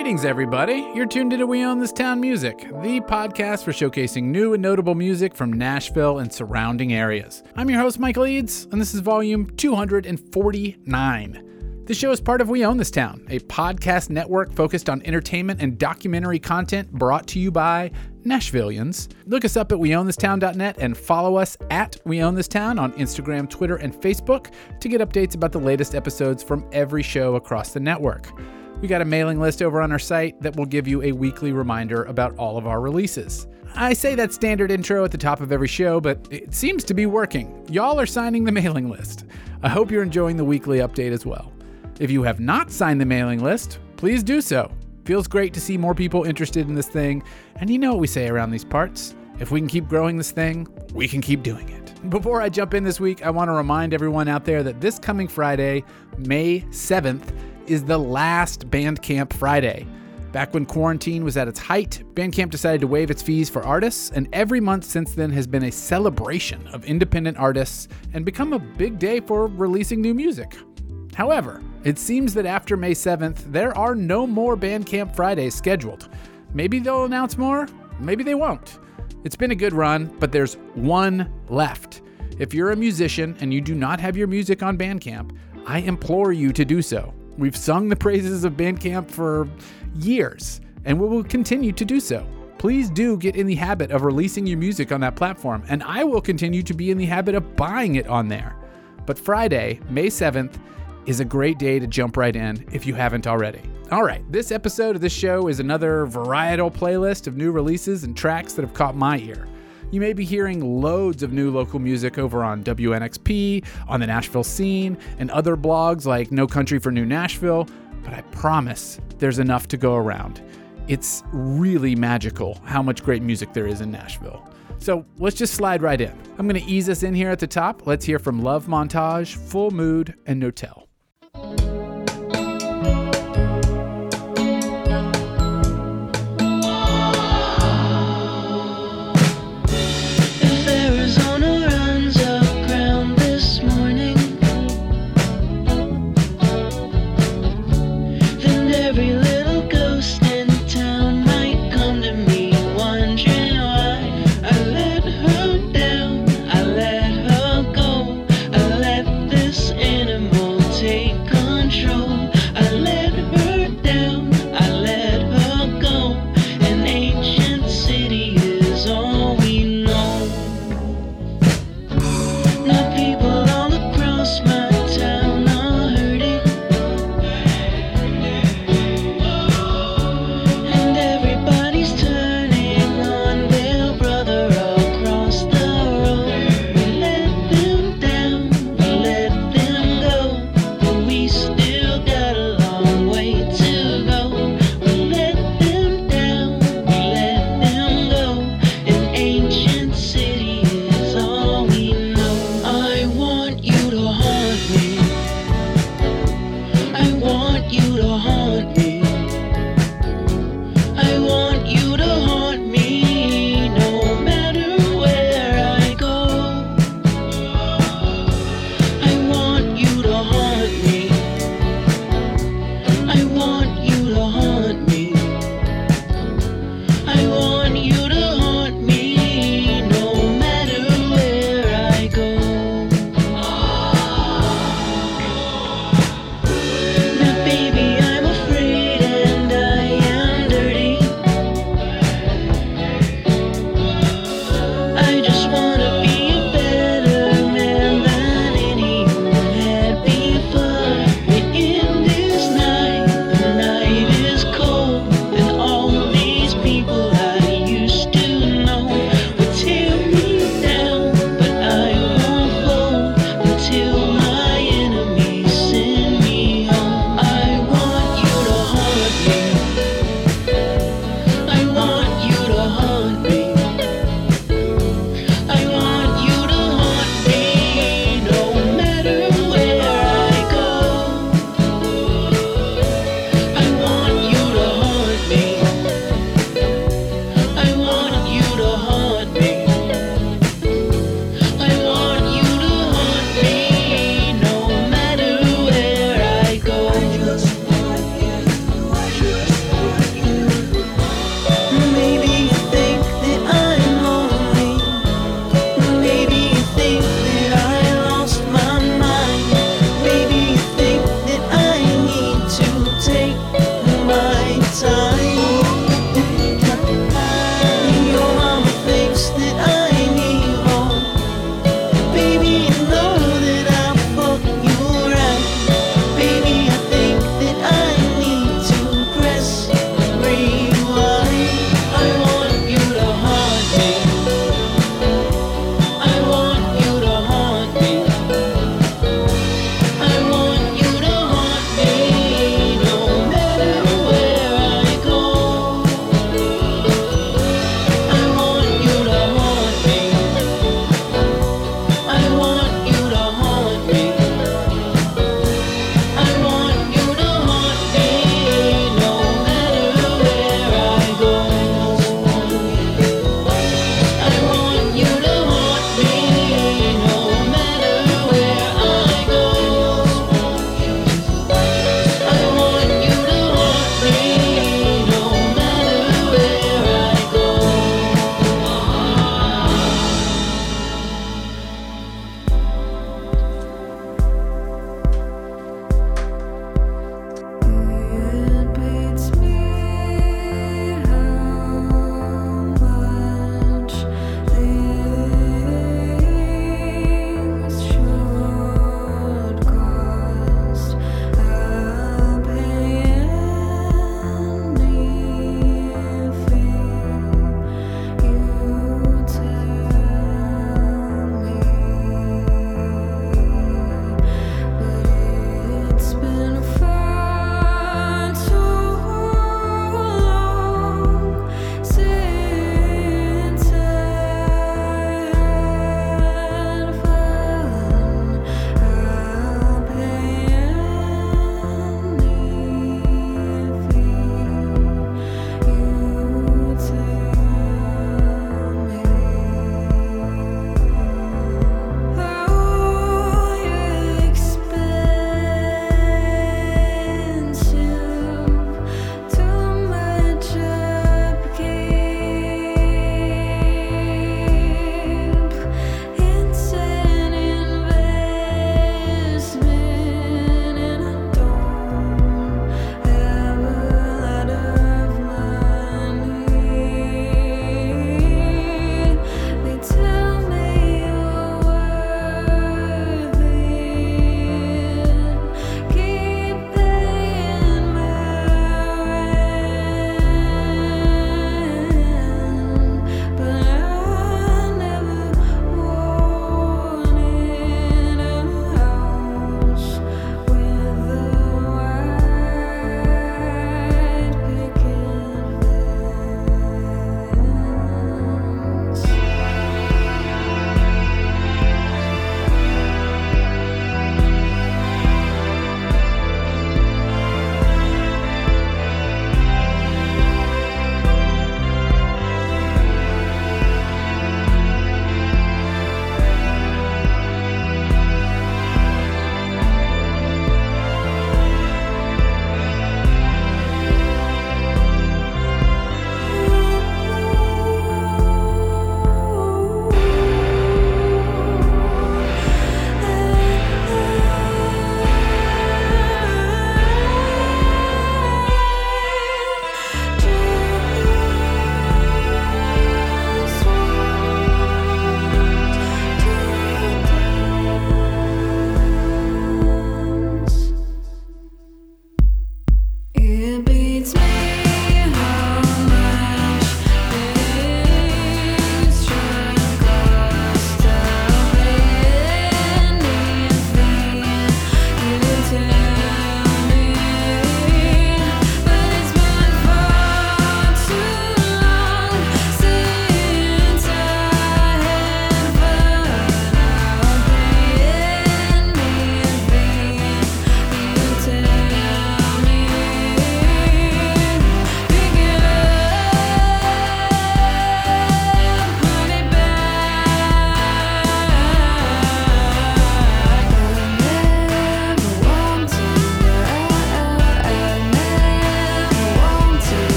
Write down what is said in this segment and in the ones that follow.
Greetings, everybody. You're tuned into We Own This Town Music, the podcast for showcasing new and notable music from Nashville and surrounding areas. I'm your host, Michael Eads, and this is volume 249. The show is part of We Own This Town, a podcast network focused on entertainment and documentary content brought to you by Nashvillians. Look us up at weownthistown.net and follow us at We Own This Town on Instagram, Twitter, and Facebook to get updates about the latest episodes from every show across the network. We got a mailing list over on our site that will give you a weekly reminder about all of our releases. I say that standard intro at the top of every show, but it seems to be working. Y'all are signing the mailing list. I hope you're enjoying the weekly update as well. If you have not signed the mailing list, please do so. Feels great to see more people interested in this thing, and you know what we say around these parts. If we can keep growing this thing, we can keep doing it. Before I jump in this week, I want to remind everyone out there that this coming Friday, May 7th, is the last Bandcamp Friday. Back when quarantine was at its height, Bandcamp decided to waive its fees for artists, and every month since then has been a celebration of independent artists and become a big day for releasing new music. However, it seems that after May 7th, there are no more Bandcamp Fridays scheduled. Maybe they'll announce more, maybe they won't. It's been a good run, but there's one left. If you're a musician and you do not have your music on Bandcamp, I implore you to do so. We've sung the praises of Bandcamp for years, and we will continue to do so. Please do get in the habit of releasing your music on that platform, and I will continue to be in the habit of buying it on there. But Friday, May 7th, is a great day to jump right in if you haven't already. All right, this episode of this show is another varietal playlist of new releases and tracks that have caught my ear. You may be hearing loads of new local music over on WNXP, on the Nashville scene, and other blogs like No Country for New Nashville, but I promise there's enough to go around. It's really magical how much great music there is in Nashville. So let's just slide right in. I'm going to ease us in here at the top. Let's hear from Love Montage, Full Mood, and Notel.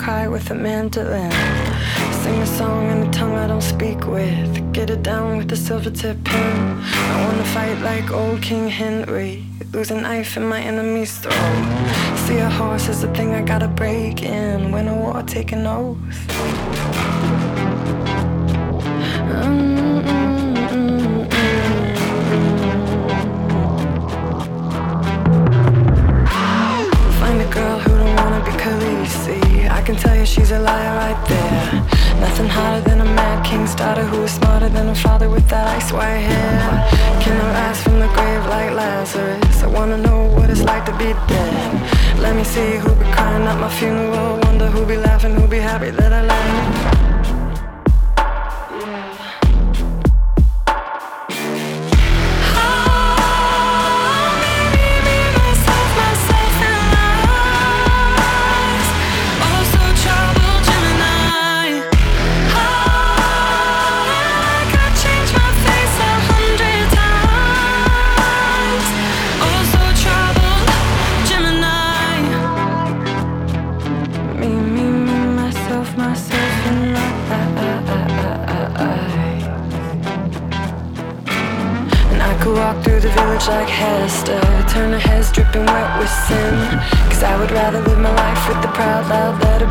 Cry with a mandolin. Sing a song in a tongue I don't speak with. Get it down with a silver tip pen. I wanna fight like old King Henry. Lose a knife in my enemy's throat. See a horse is the thing I gotta break in. Win a war, take an oath. Can tell you she's a liar right there. Nothing hotter than a mad king's daughter who is smarter than a father with that ice white hair. Can I rise from the grave like Lazarus? I wanna know what it's like to be dead. Let me see who be crying at my funeral. Wonder who be laughing, who be happy that I left.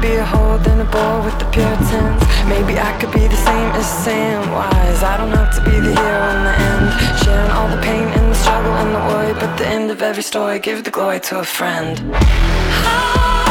Be a whore than a bore with the Puritans. Maybe I could be the same as Samwise. I don't have to be the hero in the end. Sharing all the pain and the struggle and the worry, but the end of every story, give the glory to a friend. And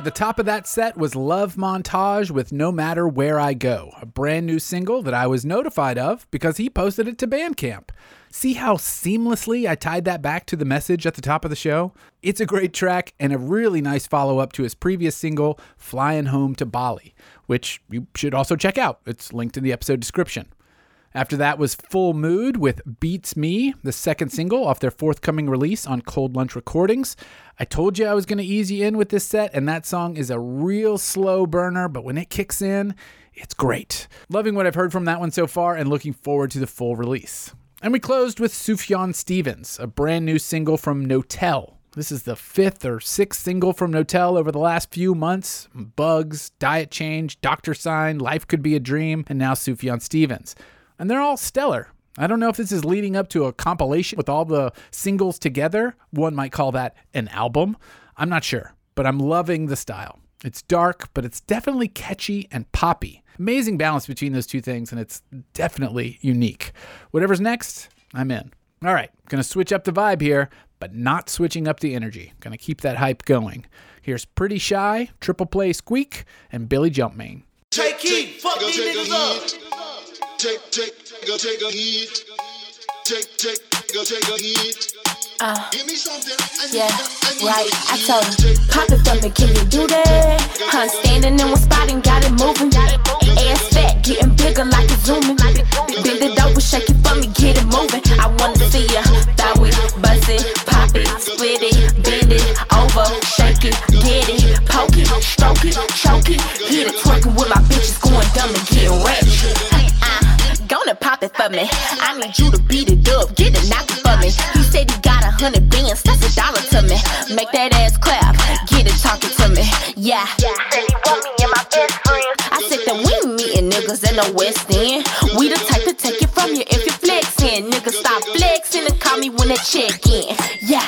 right, the top of that set was Love Montage with No Matter Where I Go, a brand new single that I was notified of because he posted it to Bandcamp. See how seamlessly I tied that back to the message at the top of the show? It's a great track and a really nice follow up to his previous single, Flying Home to Bali, which you should also check out. It's linked in the episode description. After that was Full Mood with Beats Me, the second single off their forthcoming release on Cold Lunch Recordings. I told you I was going to ease you in with this set, and that song is a real slow burner, but when it kicks in, it's great. Loving what I've heard from that one so far and looking forward to the full release. And we closed with Sufjan Stevens, a brand new single from Notel. This is the fifth or sixth single from Notel over the last few months. Bugs, Diet Change, Doctor Sign, Life Could Be a Dream, and now Sufjan Stevens and they're all stellar. I don't know if this is leading up to a compilation with all the singles together. One might call that an album. I'm not sure, but I'm loving the style. It's dark, but it's definitely catchy and poppy. Amazing balance between those two things, and it's definitely unique. Whatever's next, I'm in. All right, gonna switch up the vibe here, but not switching up the energy. Gonna keep that hype going. Here's Pretty Shy, Triple Play Squeak, and Billy Jumpmain. Take heat, fuck these niggas up take, go take a hit. Take, take, go take a hit. Uh, yeah, right. I told him, pop it for me, can you do that? Huh, standing in one spot and got it moving. Ass fat, getting bigger like it's zooming. Bend it over, shake it for me, get it moving. I wanna see ya, thought we buzz it, pop it, split it, bend it over, shake it, get it, poke it, stroke it, choke it, hit it, twerking with my bitches going dumb and getting ratchet me. I need you to beat it up, get it knocked for me. He said he got a hundred bands, that's a dollar to me. Make that ass clap, get it talking to me. Yeah. Said he want me and my best friend. I said that we meeting niggas in the West End. We the type to take it from you if you flexing. Niggas stop flexing and call me when they check in. Yeah,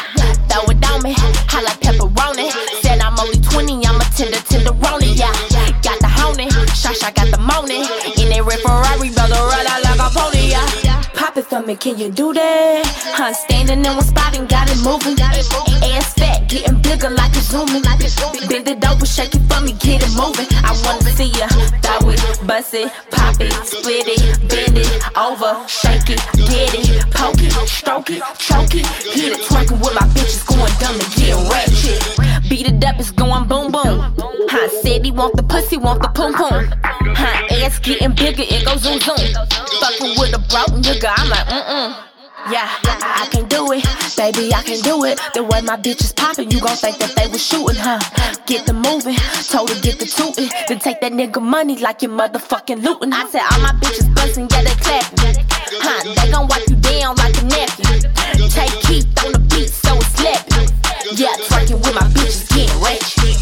throw it on me, I like pepperoni. Said I'm only 20, I'm a tender tenderoni. Yeah, got the honey, Shasha got the money. In that red Ferrari, brother, ride can you do that? I'm standing in one spot and got it moving. Ass fat, getting bigger like a zooming. Bend it over, shake it for me, get it moving. I wanna see ya, throw it, bust it, pop it, split it, bend it over, shake it, get it, poke it, stroke it, choke it, get it, twerking with my bitches going dumb and get ratchet. Beat it up, it's going boom boom. Huh, said he want the pussy, want the poom poom. Huh, ass getting bigger, it goes zoom zoom. Fucking with a broke nigga, I'm like, mm mm. Yeah, I can do it, baby, I can do it. The way my bitch is popping, you gon' think that they was shooting, huh? Get the moving, told her get the tootin', then take that nigga money like you motherfucking lootin'. I said all my bitches bustin', yeah they clappin', huh? They gon' wipe you down like a napkin. Take Keith on the beat, so it's slapping. Yeah, twerking with my bitches getting ratchet.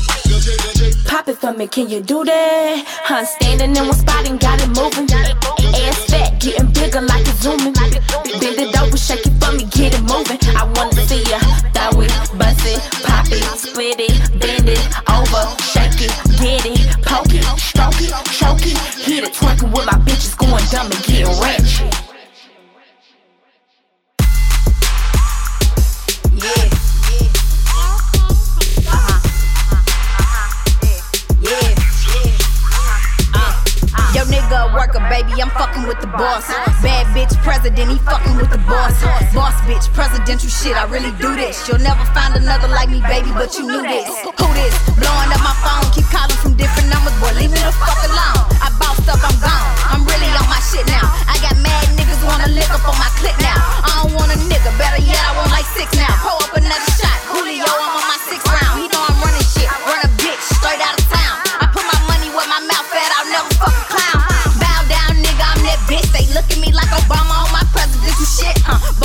Pop it for me, can you do that? Huh, standing in one spot and got it moving. Ass fat, getting bigger like a zooming. Bend it over, shake it for me, get it moving. I wanna see ya, throw it, bust it, pop it, split it, bend it over, shake it, get it, poke it, stroke it, choke it, hit it, twerking with my bitches going dumb and getting ratchet. Yeah. Uh-huh. Uh-huh. Uh-huh. Yo, nigga, a worker, baby, I'm fucking with the boss. Bad bitch president, he fucking with the boss. Boss bitch, presidential shit, I really do this. You'll never find another like me, baby, but you knew this. Who this? Blowing up my phone, keep calling from different numbers, boy, leave me the fuck alone. I bossed up, I'm gone. I'm really on my shit now. I got mad niggas wanna lick up on my clip now. I don't want a nigga, better yet, I want like six now. Pull up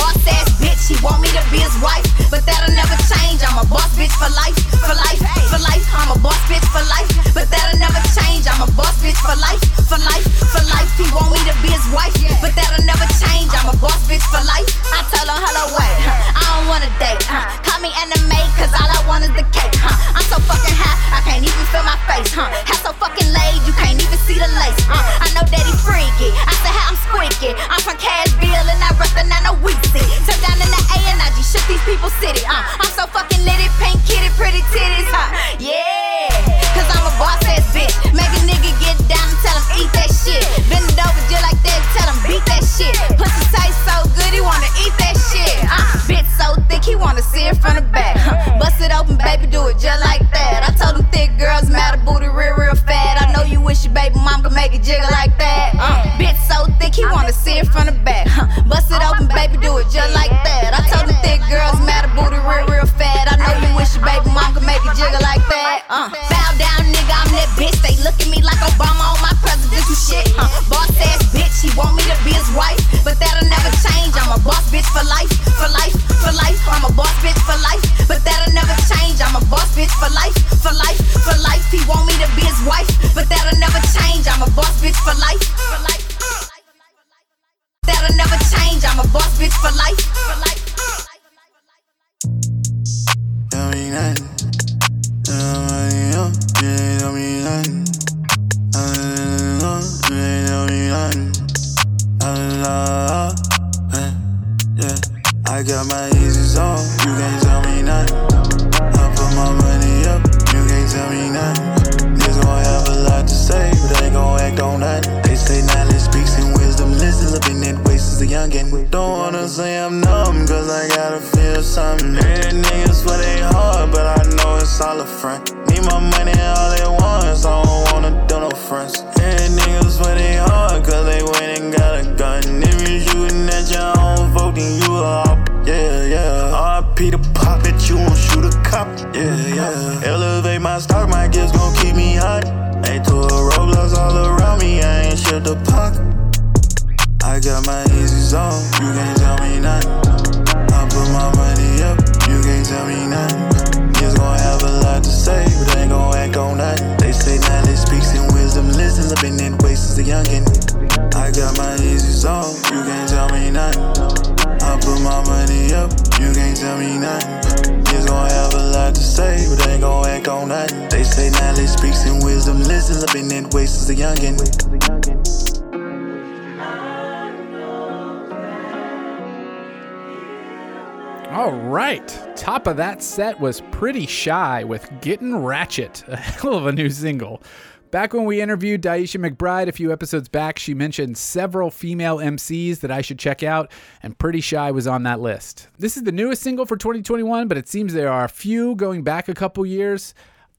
Boss ass bitch, he want me to be his wife, but that'll never change. I'm a boss bitch for life, for life, for life. I'm a boss bitch for life, but that'll never change. I'm a boss bitch for life, for life, for life. He want me to be his wife, but that'll never change. I'm a boss bitch for life. I tell him hello, wait, huh? I don't wanna date, huh? Call me anime, cause all I want is the cake, huh? I'm so fucking high, I can't even feel my face, huh? Hat so fucking laid, you can't even see the lace, uh. I know that he freaky, I said how I'm squeaky. I'm from Cashville and I rep city, uh. I'm so fucking lit, it, pink kitty, pretty titties, huh? Yeah, bitch. They look at me like Obama on my presidential shit. Uh, the pocket. I got my easy on, you can't tell me nothing. I put my money up, you can't tell me nothing. Niggas gon' have a lot to say, but they ain't gon' act on nothing. They say knowledge speaks in wisdom Listen I've been in the way a youngin'. I got my easy on, you can't tell me nothing. I put my money up, you can't tell me nothing. Niggas gon' have a lot to say, but they ain't gon' act on nothing. They say knowledge speaks in that a youngin'. All right. Top of that set was Pretty Shy with Getting Ratchet, a hell of a new single. Back when we interviewed Daisha McBride a few episodes back, she mentioned several female MCs that I should check out, and Pretty Shy was on that list. This is the newest single for 2021, but it seems there are a few going back a couple years.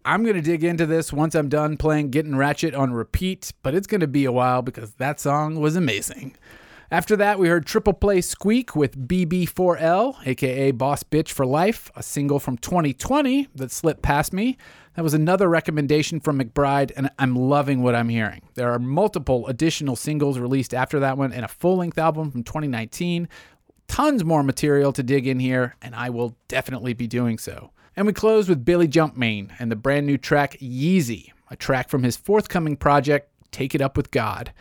I'm going to dig into this once I'm done playing Getting Ratchet on repeat, but it's going to be a while because that song was amazing. After that, we heard Triple Play Squeak with BB4L, aka Boss Bitch for Life, a single from 2020 that slipped past me. That was another recommendation from McBride, and I'm loving what I'm hearing. There are multiple additional singles released after that one and a full length album from 2019. Tons more material to dig in here, and I will definitely be doing so. And we close with Billy Jumpmain and the brand new track Yeezy, a track from his forthcoming project, Take It Up With God.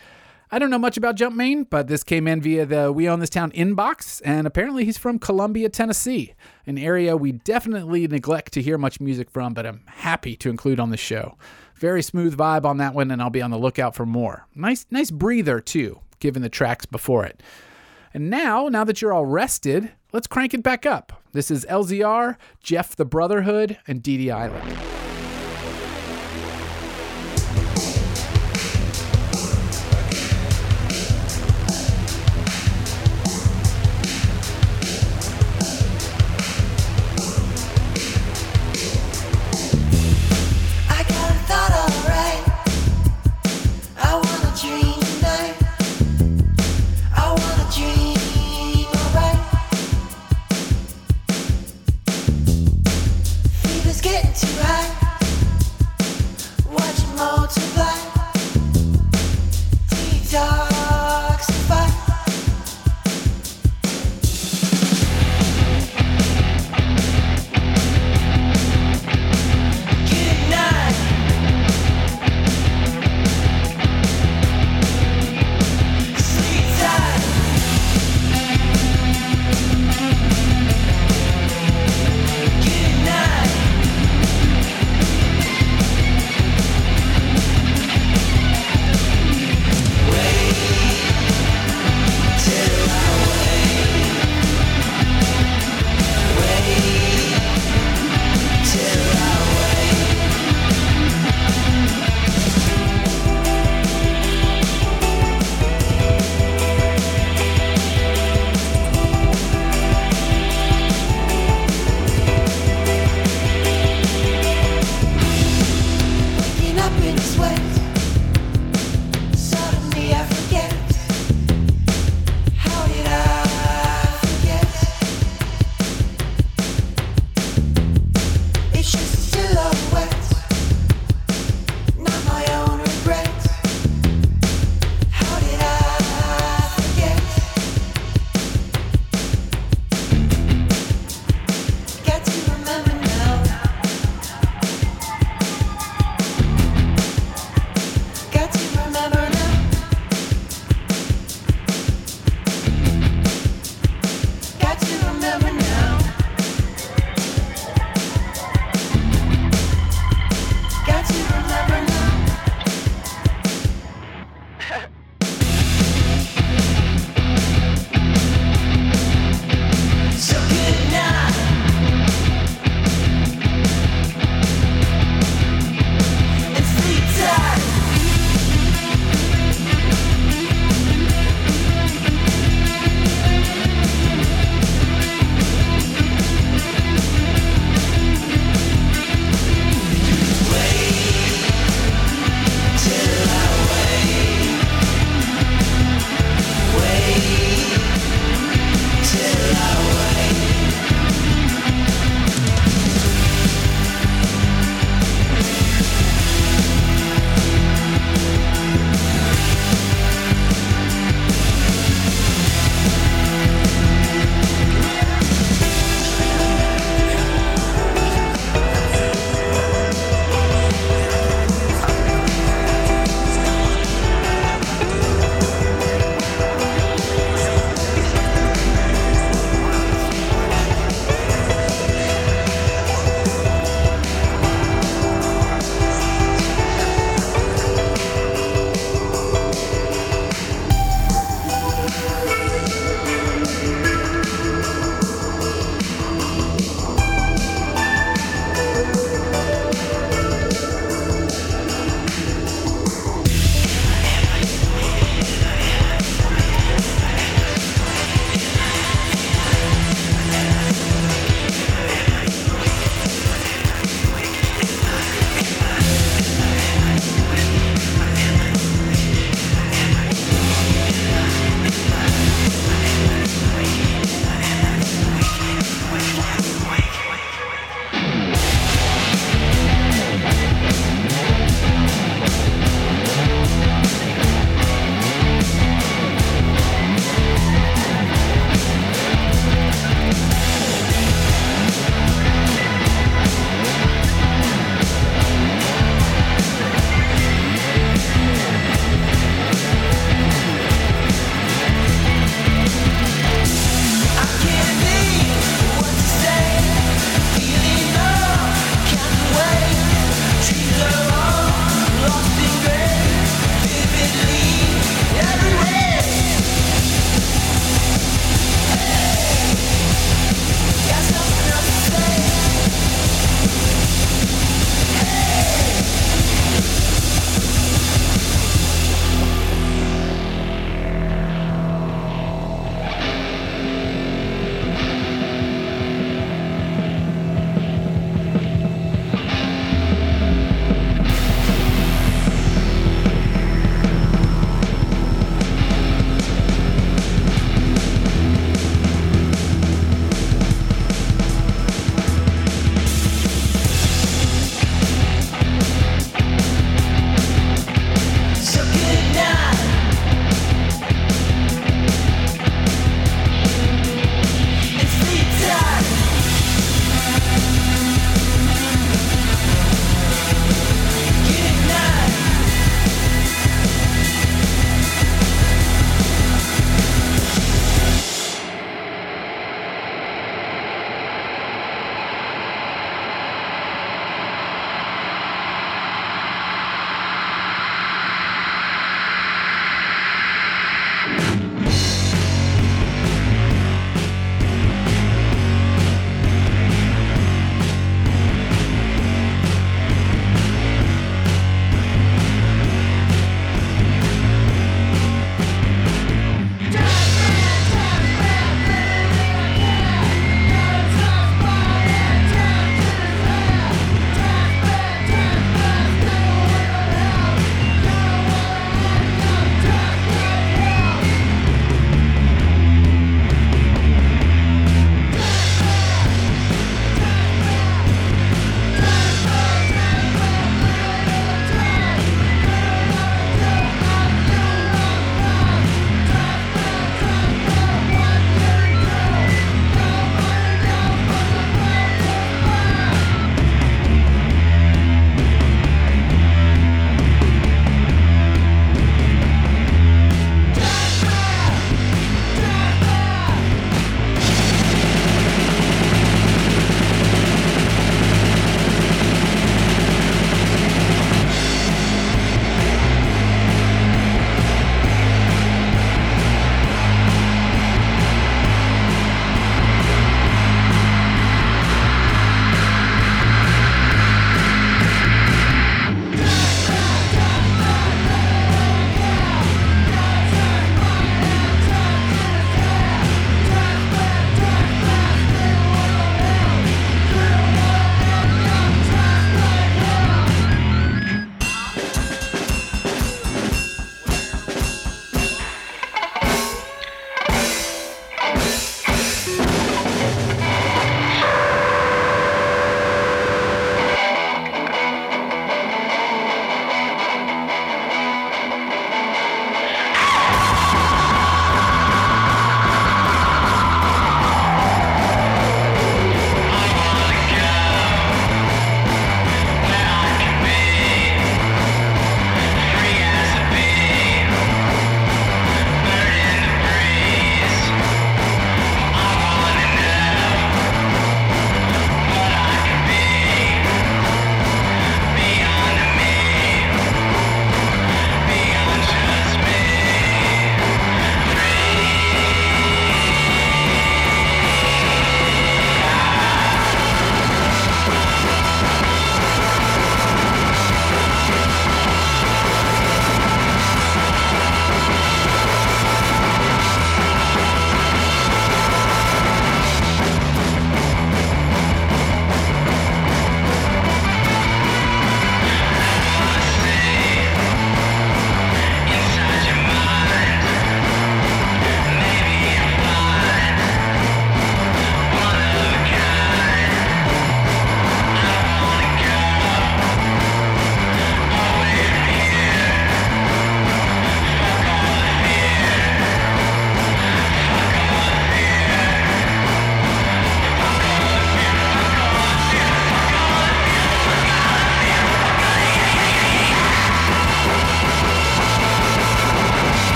I don't know much about Jumpmain, but this came in via the We Own This Town inbox, and apparently he's from Columbia, Tennessee, an area we definitely neglect to hear much music from, but I'm happy to include on the show. Very smooth vibe on that one, and I'll be on the lookout for more. Nice, nice breather too, given the tracks before it. And now, now that you're all rested, let's crank it back up. This is LZR, Jeff the Brotherhood, and Dee Island.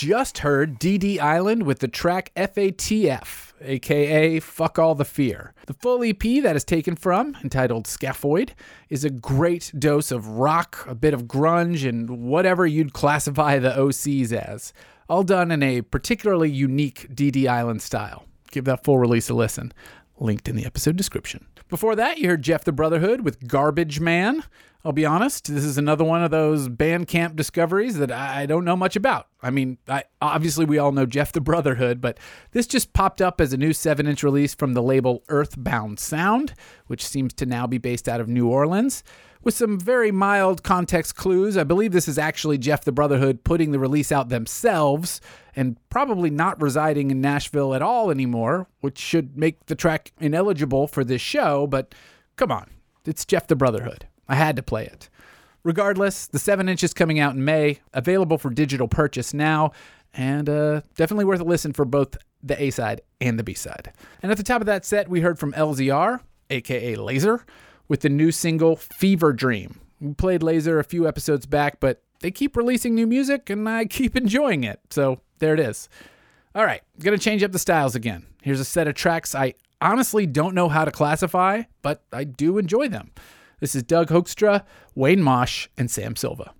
Just heard DD Island with the track FATF, aka Fuck All the Fear. The full EP that is taken from, entitled Scaphoid, is a great dose of rock, a bit of grunge, and whatever you'd classify the Osees as, all done in a particularly unique DD Island style. Give that full release a listen. Linked in the episode description. Before that, you heard Jeff the Brotherhood with Garbage Man. I'll be honest, this is another one of those Bandcamp discoveries that I don't know much about. I mean, I, obviously we all know Jeff the Brotherhood, but this just popped up as a new 7 inch release from the label Earthbound Sound, which seems to now be based out of New Orleans. With some very mild context clues, I believe this is actually Jeff the Brotherhood putting the release out themselves and probably not residing in Nashville at all anymore, which should make the track ineligible for this show, but come on, it's Jeff the Brotherhood. I had to play it. Regardless, the 7 inch is coming out in May, available for digital purchase now, and uh, definitely worth a listen for both the A side and the B side. And at the top of that set, we heard from LZR, aka Laser, with the new single Fever Dream. We played Laser a few episodes back, but they keep releasing new music and I keep enjoying it. So there it is. All right, gonna change up the styles again. Here's a set of tracks I honestly don't know how to classify, but I do enjoy them. This is Doug Hoekstra, Wayne Mosh, and Sam Silva.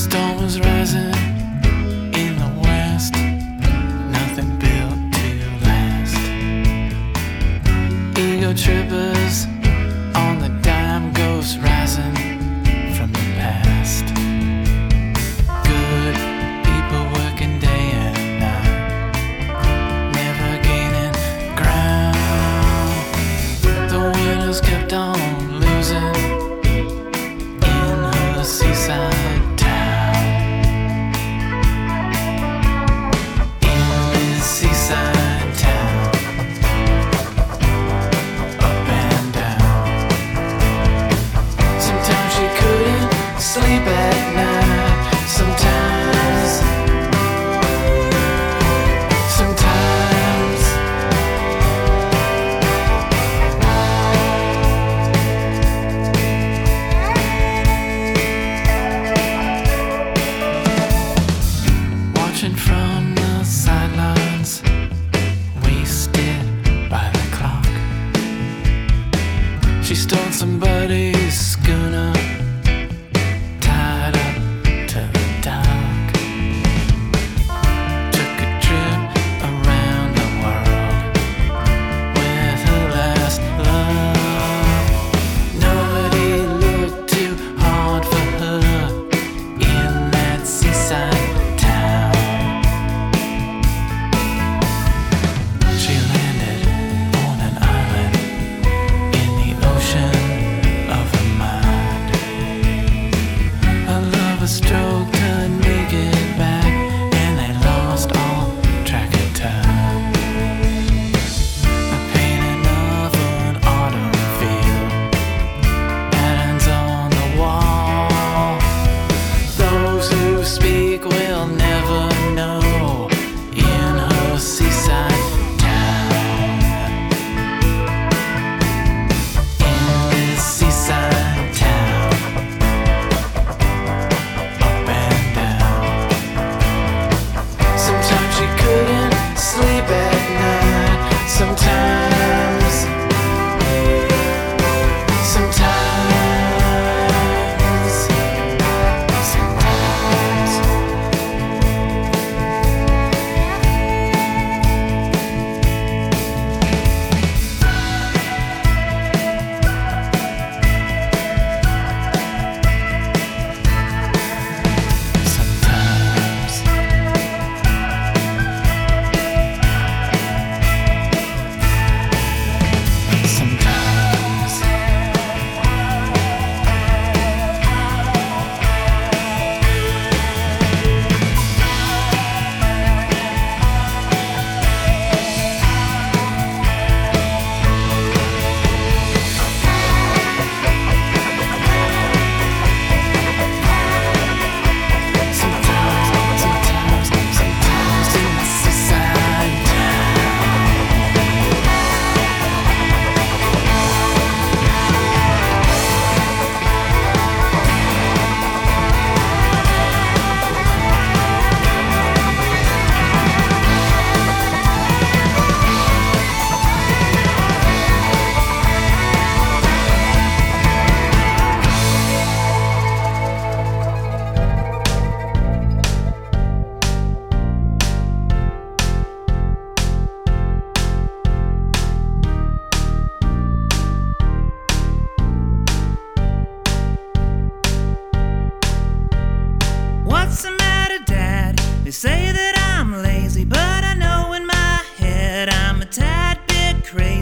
storm was rising in the west. Nothing built to last. Ego.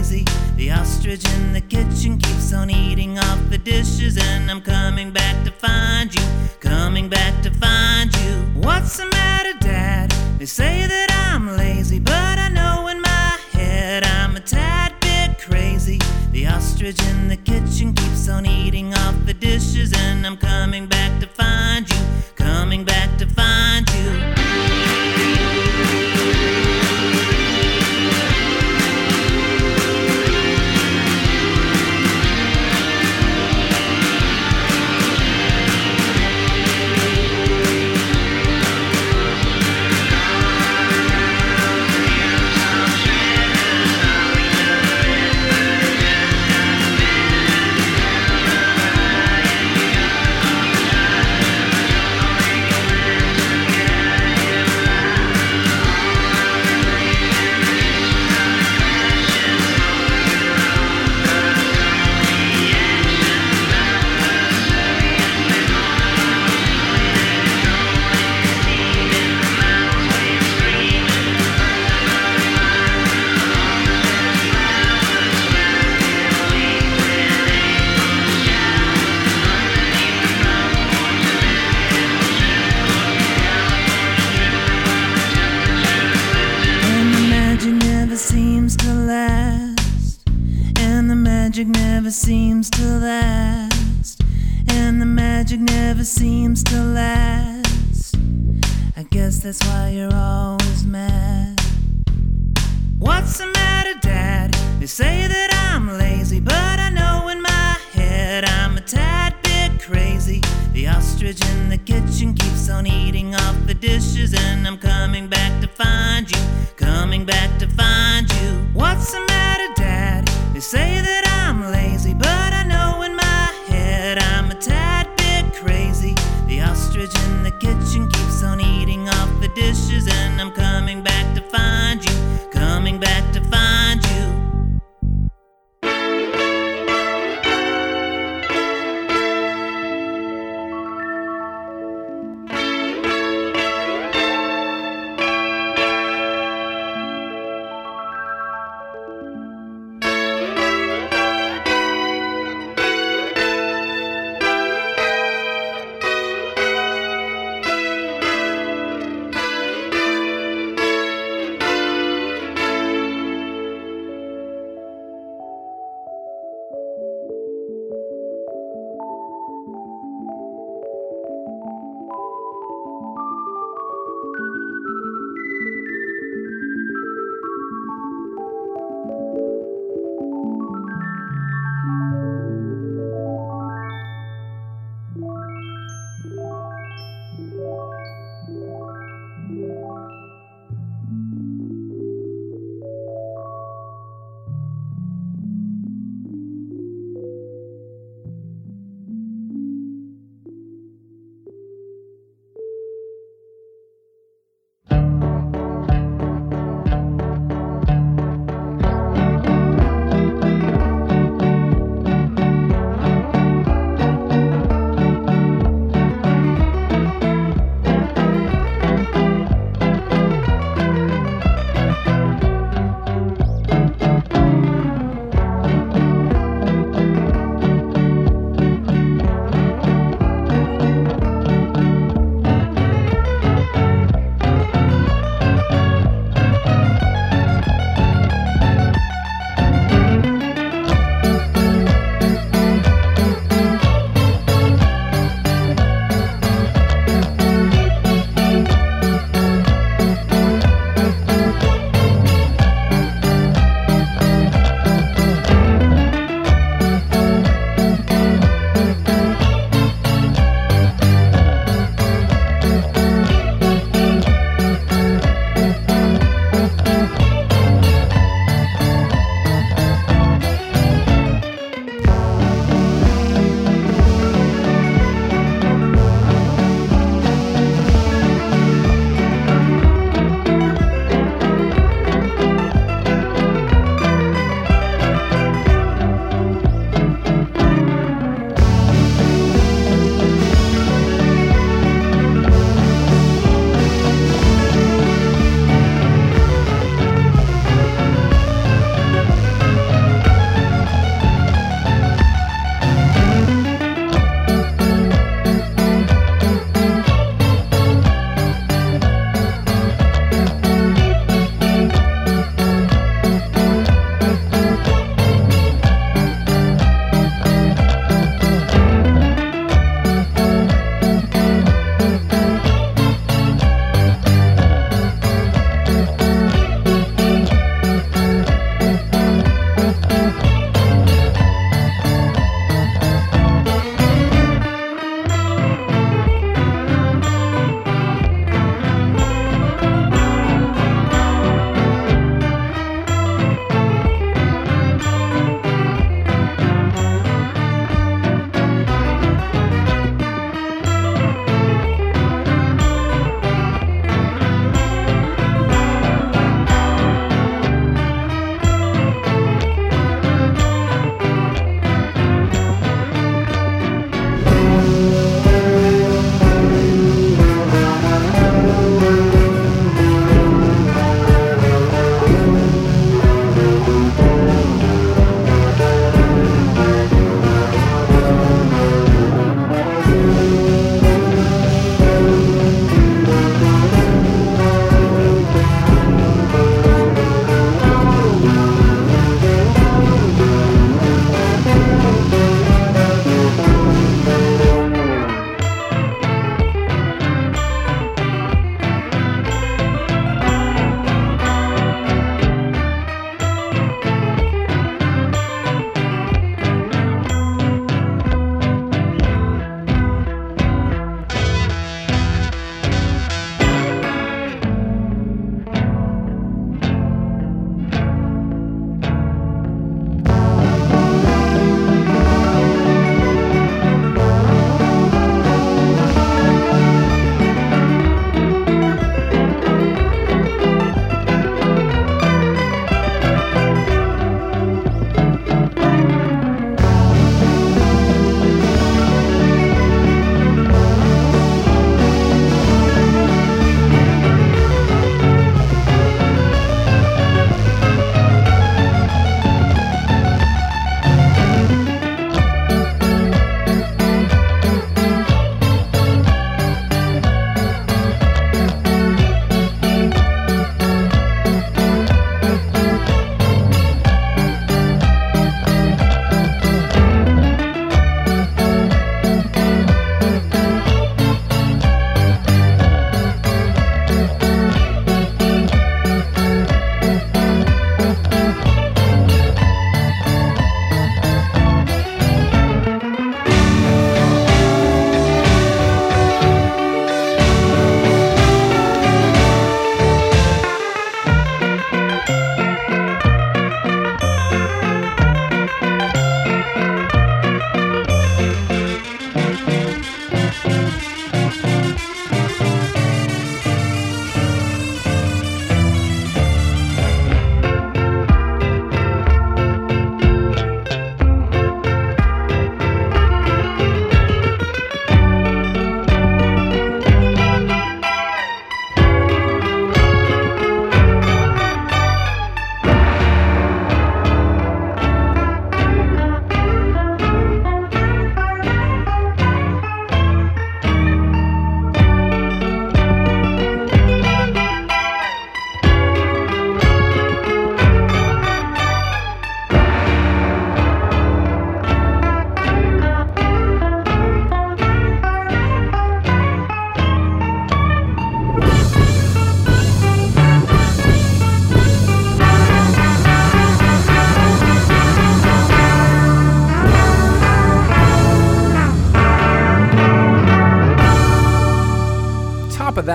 The ostrich in the kitchen keeps on eating off the dishes, and I'm coming back to find you. Coming back to find you. What's the matter, Dad? They say that I'm lazy, but I know in my head I'm a tad bit crazy. The ostrich in the kitchen keeps on eating off the dishes, and I'm coming back to find you. Coming back to magic never seems to last. And the magic never seems to last. I guess that's why you're always mad. What's the matter, Dad? They say that I'm lazy, but I know in my head I'm a tad bit crazy. The ostrich in the kitchen keeps on eating off the dishes, and I'm coming back to find you. Coming back to find you. What's the matter, Dad? They say that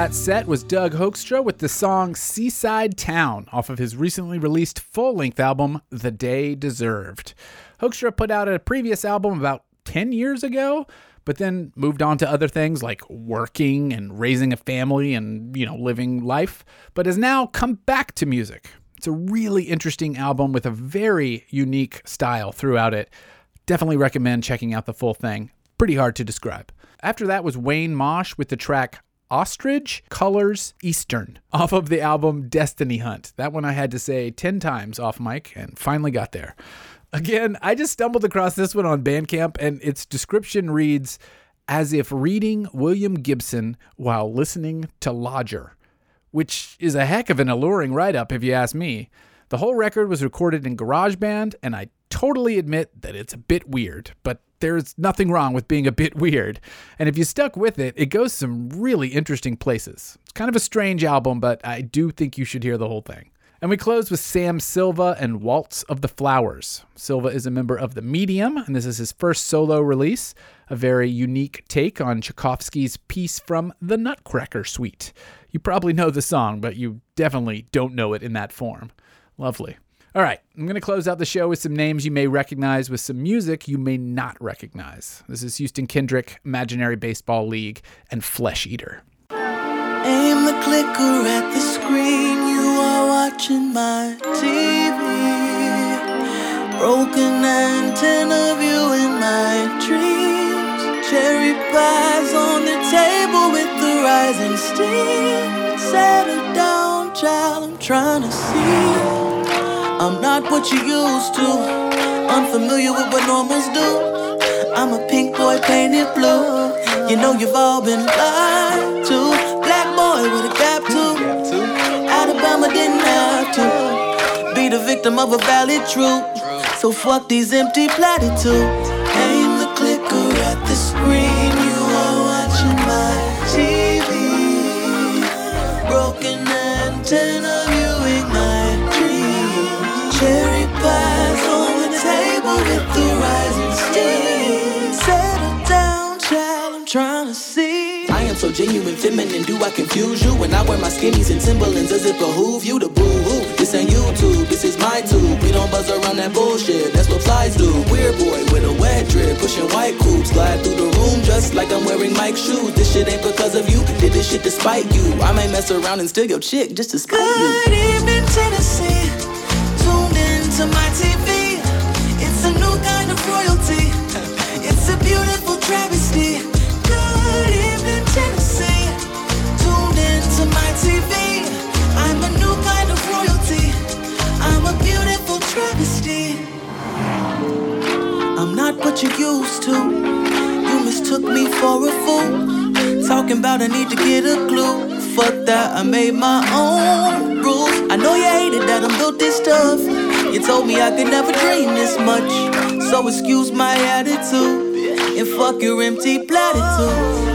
that set was Doug Hoekstra with the song Seaside Town off of his recently released full length album, The Day Deserved. Hoekstra put out a previous album about 10 years ago, but then moved on to other things like working and raising a family and, you know, living life, but has now come back to music. It's a really interesting album with a very unique style throughout it. Definitely recommend checking out the full thing. Pretty hard to describe. After that was Wayne Mosh with the track Ostrich Colors Eastern off of the album Destiny Hunt. That one I had to say 10 times off mic and finally got there. Again, I just stumbled across this one on Bandcamp and its description reads as if reading William Gibson while listening to Lodger, which is a heck of an alluring write up if you ask me. The whole record was recorded in GarageBand, and I totally admit that it's a bit weird, but there's nothing wrong with being a bit weird. And if you stuck with it, it goes some really interesting places. It's kind of a strange album, but I do think you should hear the whole thing. And we close with Sam Silva and Waltz of the Flowers. Silva is a member of The Medium, and this is his first solo release, a very unique take on Tchaikovsky's piece from The Nutcracker Suite. You probably know the song, but you definitely don't know it in that form. Lovely. All right, I'm going to close out the show with some names you may recognize, with some music you may not recognize. This is Houston Kendrick, Imaginary Baseball League, and Flesh Eater. Aim the clicker at the screen. You are watching my TV. Broken antenna my dreams. Cherry pies on the table with the rising steam. Down, child. I'm trying to see. I'm not what you used to. Unfamiliar with what normals do. I'm a pink boy painted blue. You know you've all been lied to. Black boy with a gap tooth. Alabama didn't have to be the victim of a valid truth. So fuck these empty platitudes. Aim the clicker at the screen. You are watching my TV. Broken antenna trying to see. I am so genuine, feminine. Do I confuse you when I wear my skinnies and Timberlands? Does it behoove you to boo hoo? This ain't YouTube, this is my tube. We don't buzz around that bullshit. That's what flies do. Weird boy with a wet drip, pushing white coops, glide through the room just like I'm wearing Mike's shoes. This shit ain't because of you. Did this shit despite you. I may mess around and steal your chick just to spite you. Good evening, Tennessee. Tuned into my TV. For a fool. Talking about I need to get a clue. Fuck that, I made my own rules. I know you hated that I'm built this tough. You told me I could never dream this much. So excuse my attitude and fuck your empty platitudes.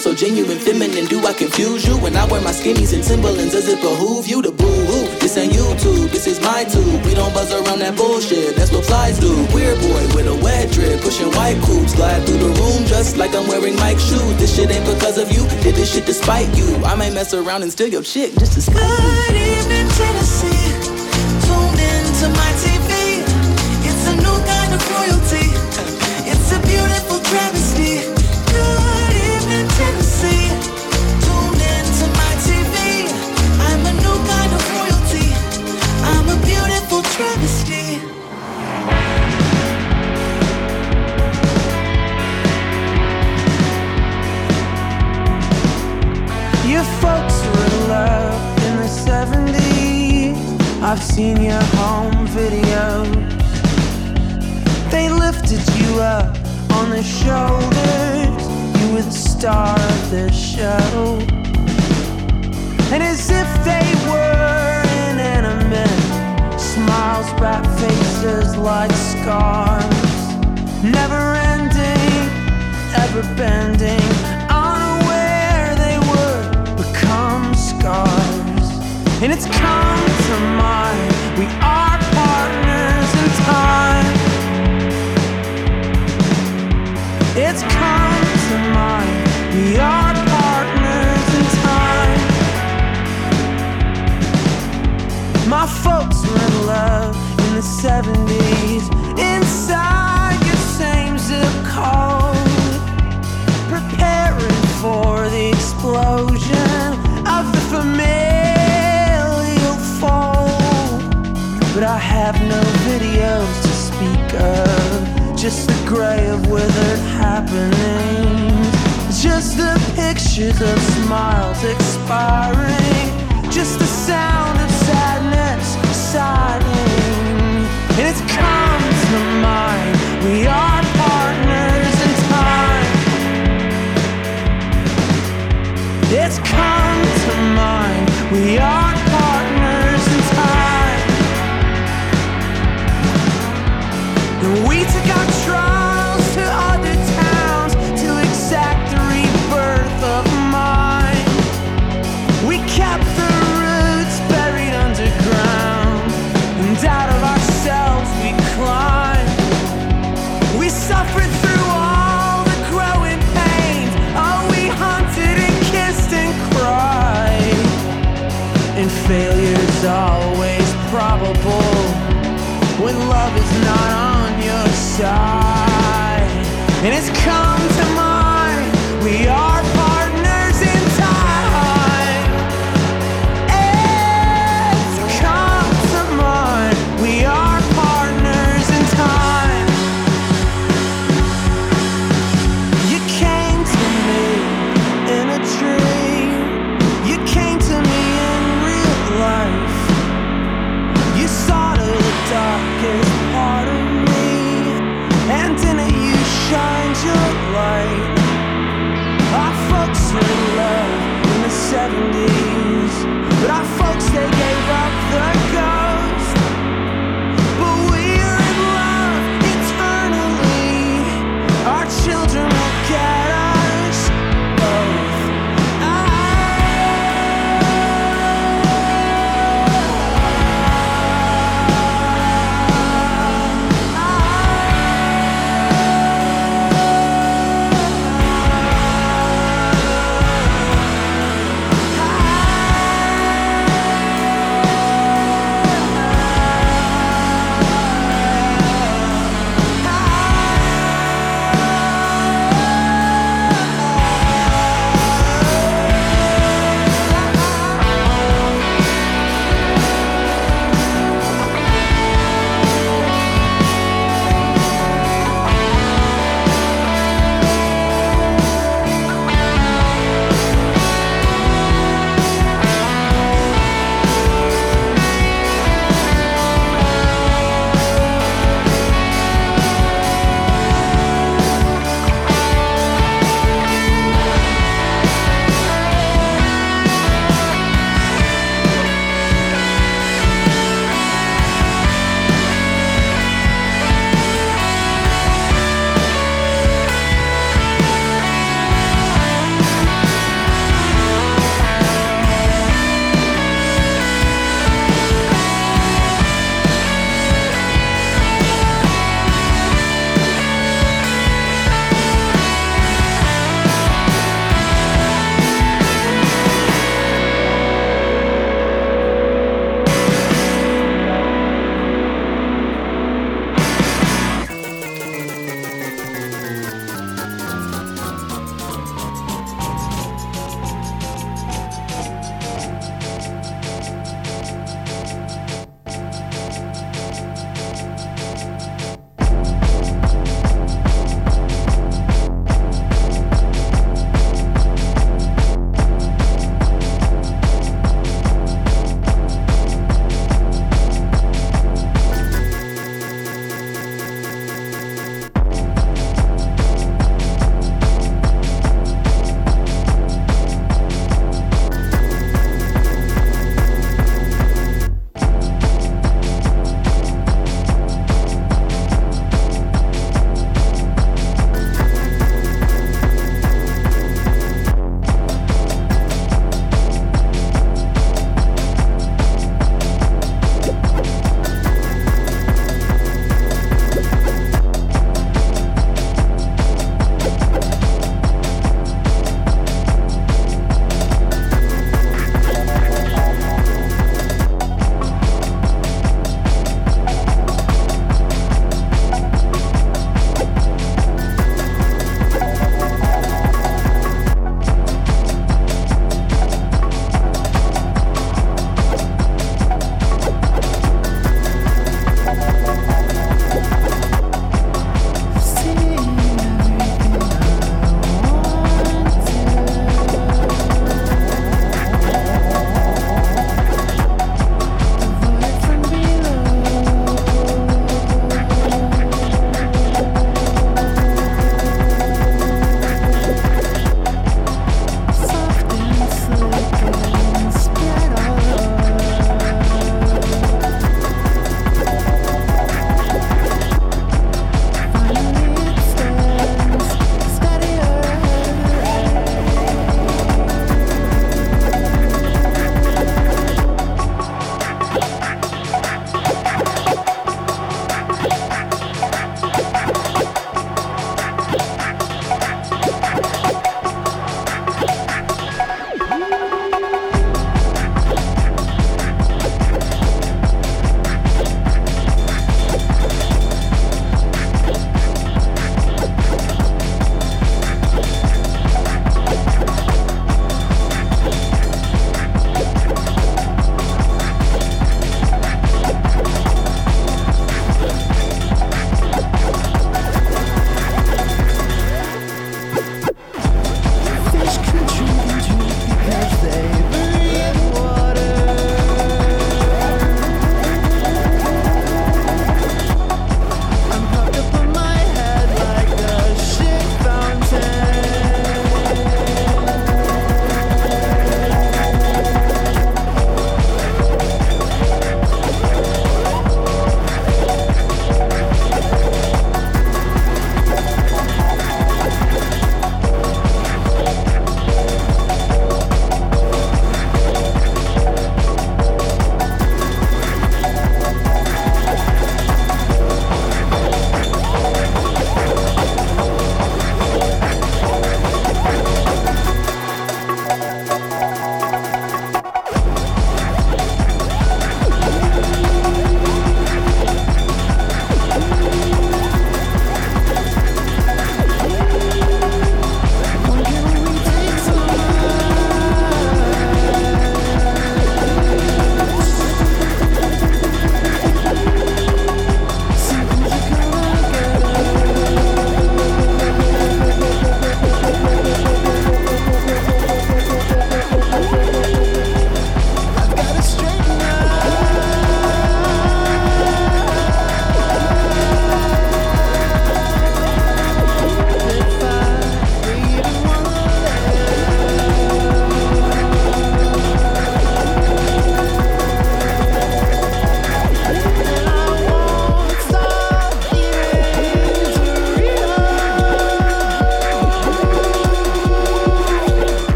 So genuine, feminine. Do I confuse you when I wear my skinnies and Timberlands? Does it behoove you to boo hoo? This ain't YouTube, this is my tube. We don't buzz around that bullshit. That's what flies do. Weird boy with a wet drip, pushing white coops, glide through the room just like I'm wearing Mike's shoes. This shit ain't because of you. Did this shit despite you. I may mess around and steal your chick just to spite. Good evening, Tennessee. Tuned into my TV. It's a new kind of royalty. It's a beautiful travesty. I've seen your home videos. They lifted you up on their shoulders. You were the star of their show. And as if they were inanimate, smiles wrap faces like scars. Never ending, ever bending, And it's come to mind, we are partners in time. It's come to mind, we are partners in time. My folks were in love in the 70s, inside your same zip code, preparing for the explosion of the familial But I have no videos to speak of, just the gray of withered happenings, just the pictures of smiles expiring, just the sound of sadness sighing. And it's come to mind, we are partners in time. It's come to mind, we are partners we took our side. And it's come to mind,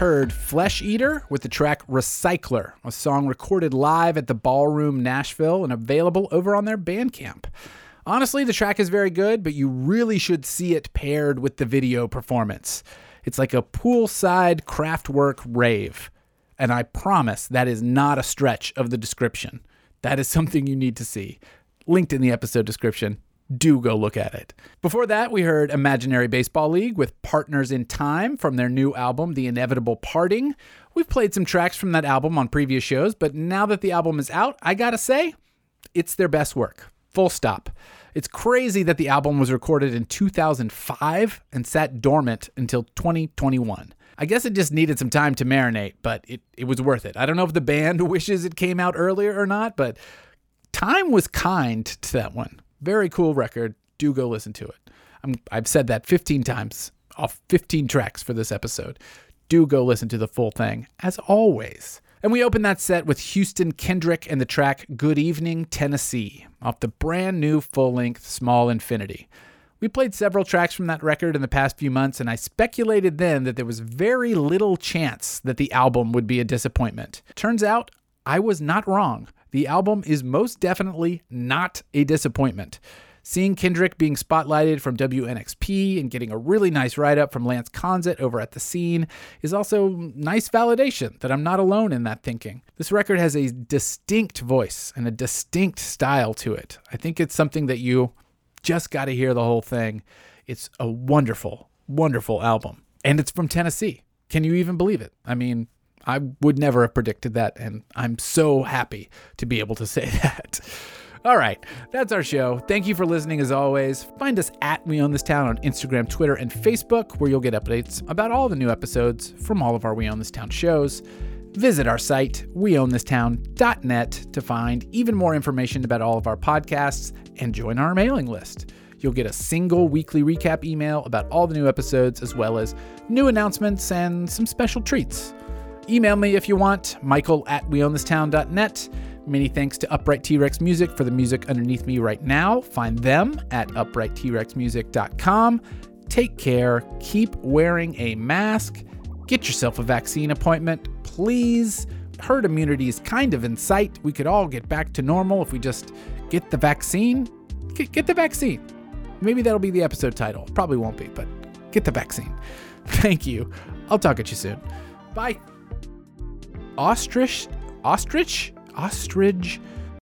heard Flesh Eater with the track Recycler, a song recorded live at the Ballroom Nashville and available over on their Bandcamp. Honestly, the track is very good, but you really should see it paired with the video performance. It's like a poolside Kraftwerk rave. And I promise that is not a stretch of the description. That is something you need to see. Linked in the episode description. Do go look at it. Before that, we heard Imaginary Baseball League with Partners in Time from their new album, The Inevitable Parting. We've played some tracks from that album on previous shows, but now that the album is out, I gotta say, it's their best work. Full stop. It's crazy that the album was recorded in 2005 and sat dormant until 2021. I guess it just needed some time to marinate, but it, it was worth it. I don't know if the band wishes it came out earlier or not, but time was kind to that one. Very cool record. Do go listen to it. I'm, I've said that 15 times off 15 tracks for this episode. Do go listen to the full thing, as always. And we open that set with Houston Kendrick and the track Good Evening, Tennessee, off the brand new full length Small Infinity. We played several tracks from that record in the past few months, and I speculated then that there was very little chance that the album would be a disappointment. Turns out, I was not wrong. The album is most definitely not a disappointment. Seeing Kendrick being spotlighted from WNXP and getting a really nice write up from Lance Conzett over at the scene is also nice validation that I'm not alone in that thinking. This record has a distinct voice and a distinct style to it. I think it's something that you just got to hear the whole thing. It's a wonderful, wonderful album. And it's from Tennessee. Can you even believe it? I mean, I would never have predicted that, and I'm so happy to be able to say that. All right, that's our show. Thank you for listening as always. Find us at We Own This Town on Instagram, Twitter, and Facebook, where you'll get updates about all the new episodes from all of our We Own This Town shows. Visit our site, weownthistown.net, to find even more information about all of our podcasts and join our mailing list. You'll get a single weekly recap email about all the new episodes, as well as new announcements and some special treats. Email me if you want, michael at weownthistown.net. Many thanks to Upright T Rex Music for the music underneath me right now. Find them at uprighttrexmusic.com. Take care, keep wearing a mask, get yourself a vaccine appointment, please. Herd immunity is kind of in sight. We could all get back to normal if we just get the vaccine. Get, get the vaccine. Maybe that'll be the episode title. Probably won't be, but get the vaccine. Thank you. I'll talk at you soon. Bye. Ostrich, ostrich, ostrich